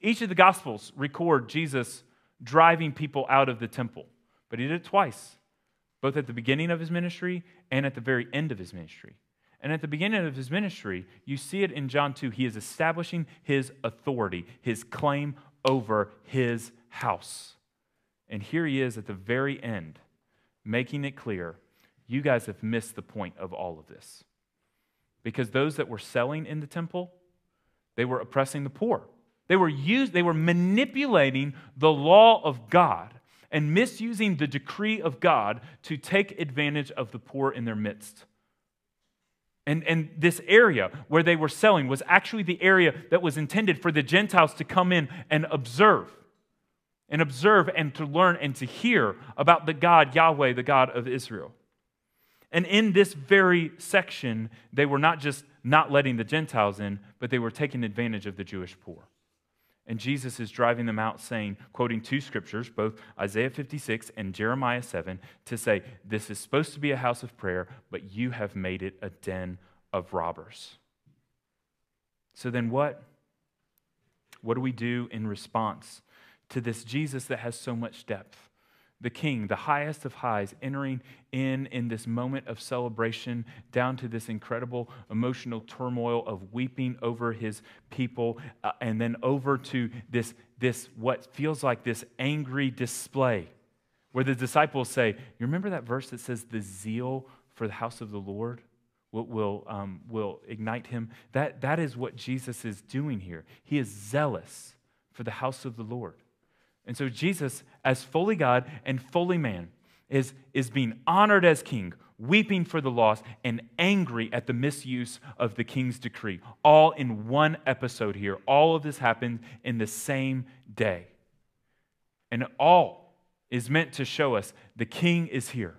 Each of the Gospels record Jesus driving people out of the temple, but he did it twice, both at the beginning of his ministry and at the very end of his ministry. And at the beginning of his ministry, you see it in John 2. He is establishing his authority, his claim over his house. And here he is at the very end making it clear you guys have missed the point of all of this. Because those that were selling in the temple, they were oppressing the poor. They were, used, they were manipulating the law of God and misusing the decree of God to take advantage of the poor in their midst. And, and this area where they were selling was actually the area that was intended for the Gentiles to come in and observe and observe and to learn and to hear about the God, Yahweh, the God of Israel. And in this very section, they were not just not letting the Gentiles in, but they were taking advantage of the Jewish poor. And Jesus is driving them out, saying, quoting two scriptures, both Isaiah 56 and Jeremiah 7, to say, This is supposed to be a house of prayer, but you have made it a den of robbers. So then what? What do we do in response to this Jesus that has so much depth. The king, the highest of highs, entering in in this moment of celebration down to this incredible emotional turmoil of weeping over his people, uh, and then over to this, this, what feels like this angry display where the disciples say, You remember that verse that says, The zeal for the house of the Lord? Will, will, um, will ignite him. That, that is what Jesus is doing here. He is zealous for the house of the Lord. And so Jesus, as fully God and fully man, is, is being honored as king, weeping for the loss, and angry at the misuse of the king's decree. All in one episode here. All of this happened in the same day. And all is meant to show us the king is here.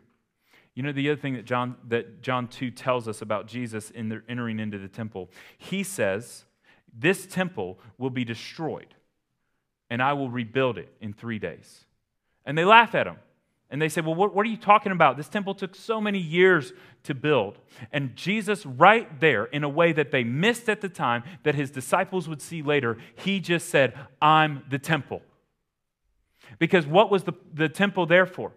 You know, the other thing that John, that John 2 tells us about Jesus in entering into the temple, he says, This temple will be destroyed, and I will rebuild it in three days. And they laugh at him. And they say, Well, what, what, are you talking about? This temple took so many years to build. And Jesus, right there, in a way that they missed at the time, that his disciples would see later, he just said, I'm the temple. Because what was the, the temple there for?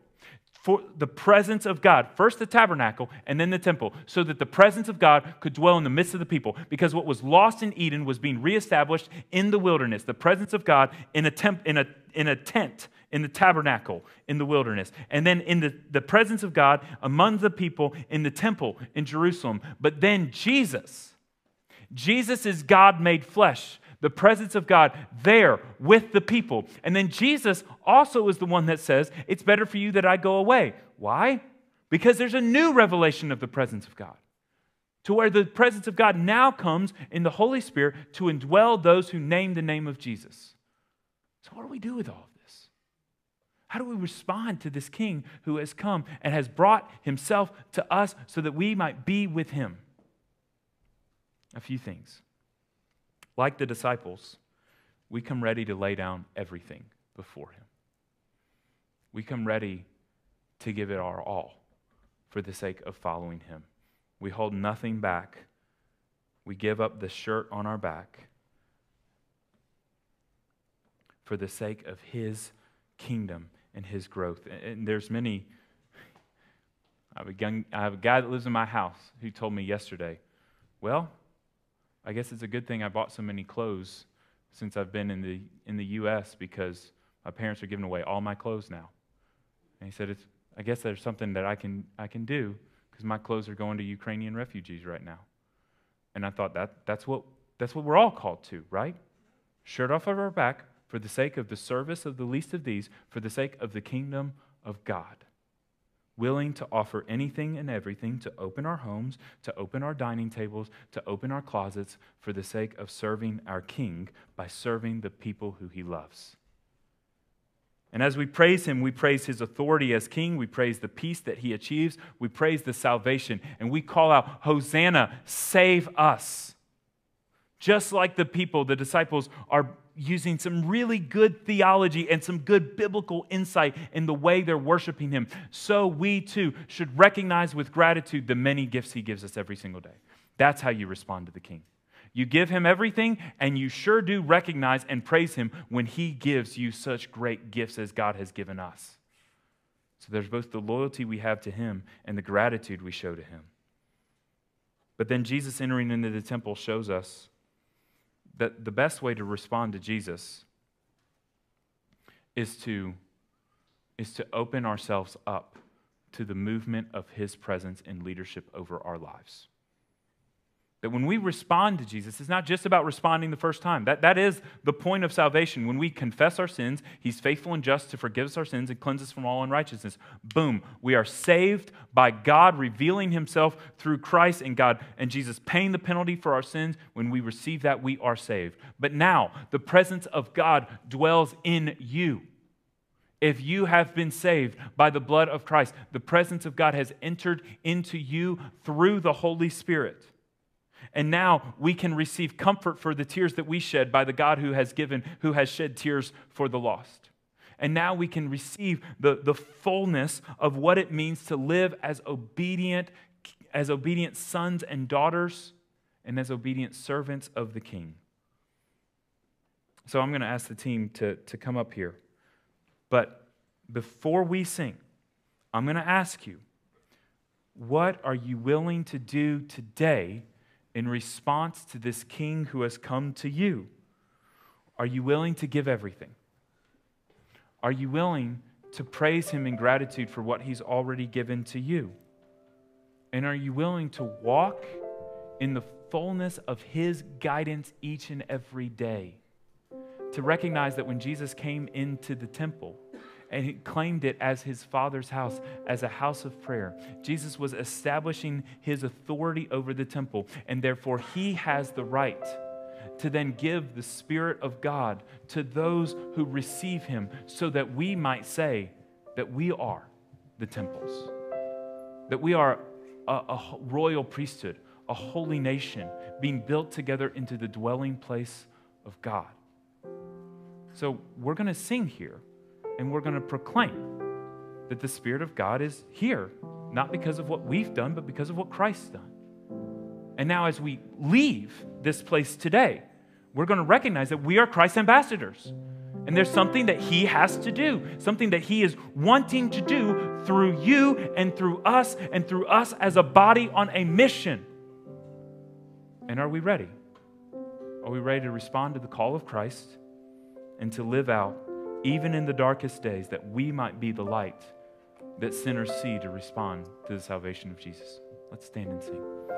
For the presence of God, first the tabernacle and then the temple, so that the presence of God could dwell in the midst of the people. Because what was lost in Eden was being reestablished in the wilderness, the presence of God in a, temp, in a, in a tent, in the tabernacle, in the wilderness. And then in the, the presence of God among the people in the temple in Jerusalem. But then Jesus, Jesus is God made flesh the presence of God there with the people. And then Jesus also is the one that says, It's better for you that I go away. Why? Because there's a new revelation of the presence of God. To where the presence of God now comes in the Holy Spirit to indwell those who name the name of Jesus. So, what do we do with all of this? How do we respond to this King who has come and has brought himself to us so that we might be with him? A few things. Like the disciples, we come ready to lay down everything before Him. We come ready to give it our all for the sake of following Him. We hold nothing back. We give up the shirt on our back for the sake of His kingdom and His growth. And there's many. I have, a young, I have a guy that lives in my house who told me yesterday, well, I guess it's a good thing I bought so many clothes since I've been in the, in the U.S. because my parents are giving away all my clothes now. And he said, it's, I guess there's something that I can, I can do because my clothes are going to Ukrainian refugees right now. And I thought that, that's, what, that's what we're all called to, right? Shirt off of our back for the sake of the service of the least of these, for the sake of the kingdom of God willing to offer anything and everything to open our homes, to open our dining tables, to open our closets for the sake of serving our King by serving the people who he loves. And as we praise him, we praise his authority as king. We praise the peace that he achieves. We praise the salvation. And we call out, Hosanna, save us. Just like the people, the disciples, are using some really good theology and some good biblical insight in the way they're worshiping Him, so we too should recognize with gratitude the many gifts He gives us every single day. That's how you respond to the King. You give Him everything, and you sure do recognize and praise Him when He gives you such great gifts as God has given us. So there's both the loyalty we have to Him and the gratitude we show to Him. But then Jesus entering into the temple shows us that the best way to respond to Jesus is to, is to open ourselves up to the movement of his presence and leadership over our lives. That when we respond to Jesus, it's not just about responding the first time. That, that is the point of salvation. When we confess our sins, He's faithful and just to forgive us our sins and cleanse us from all unrighteousness. Boom. We are saved by God revealing Himself through Christ and God and Jesus paying the penalty for our sins. When we receive that, we are saved. But now, the presence of God dwells in you. If you have been saved by the blood of Christ, the presence of God has entered into you through the Holy Spirit. And now we can receive comfort for the tears that we shed by the God who has given, who has shed tears for the lost. And now we can receive the, the fullness of what it means to live as obedient, as obedient sons and daughters and as obedient servants of the King. So I'm going to ask the team to, to come up here. But before we sing, I'm going to ask you, what are you willing to do today in response to this king who has come to you? Are you willing to give everything? Are you willing to praise him in gratitude for what he's already given to you? And are you willing to walk in the fullness of his guidance each and every day? To recognize that when Jesus came into the temple and he claimed it as his father's house, as a house of prayer. Jesus was establishing his authority over the temple, and therefore he has the right to then give the Spirit of God to those who receive him so that we might say that we are the temples, that we are a, a royal priesthood, a holy nation being built together into the dwelling place of God. So we're going to sing here and we're going to proclaim that the Spirit of God is here, not because of what we've done, but because of what Christ's done. And now, as we leave this place today, we're going to recognize that we are Christ's ambassadors. And there's something that He has to do, something that He is wanting to do through you and through us and through us as a body on a mission. And are we ready? Are we ready to respond to the call of Christ and to live out, even in the darkest days, that we might be the light that sinners see to respond to the salvation of Jesus? Let's stand and sing.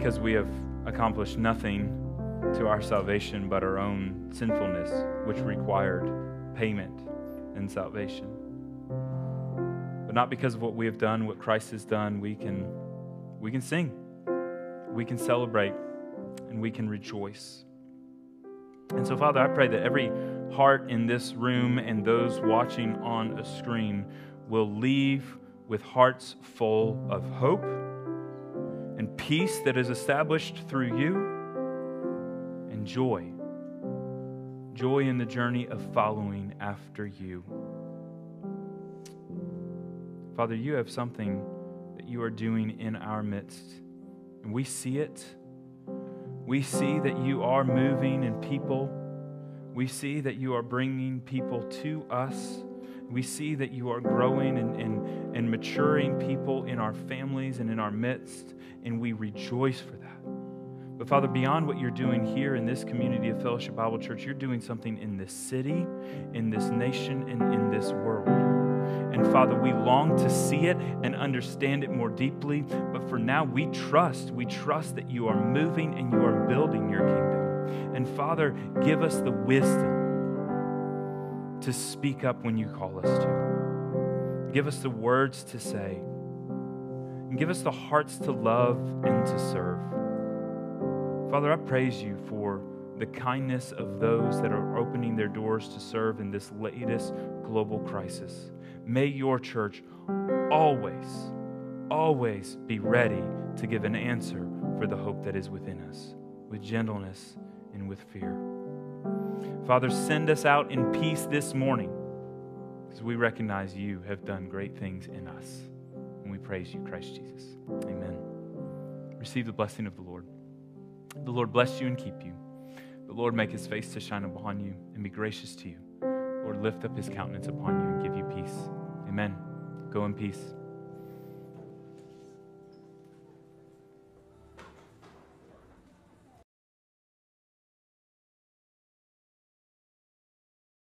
Because we have accomplished nothing to our salvation but our own sinfulness, which required payment and salvation. But not because of what we have done, what Christ has done, we can, we can sing, we can celebrate, and we can rejoice. And so, Father, I pray that every heart in this room and those watching on a screen will leave with hearts full of hope and peace that is established through you and joy. Joy in the journey of following after you. Father, you have something that you are doing in our midst, and we see it. We see that you are moving in people. We see that you are bringing people to us. We see that you are growing and, and, and maturing people in our families and in our midst, and we rejoice for that. But Father, beyond what you're doing here in this community of Fellowship Bible Church, you're doing something in this city, in this nation, and in this world. And Father, we long to see it and understand it more deeply. But for now, we trust. We trust that you are moving and you are building your kingdom. And Father, give us the wisdom to speak up when you call us to. Give us the words to say. And give us the hearts to love and to serve. Father, I praise you for the kindness of those that are opening their doors to serve in this latest global crisis. May your church always, always be ready to give an answer for the hope that is within us, with gentleness and with fear. Father, send us out in peace this morning because we recognize you have done great things in us. And we praise you, Christ Jesus. Amen. Receive the blessing of the Lord. The Lord bless you and keep you. The Lord make his face to shine upon you and be gracious to you. Lord, lift up his countenance upon you and give you peace. Amen. Go in peace.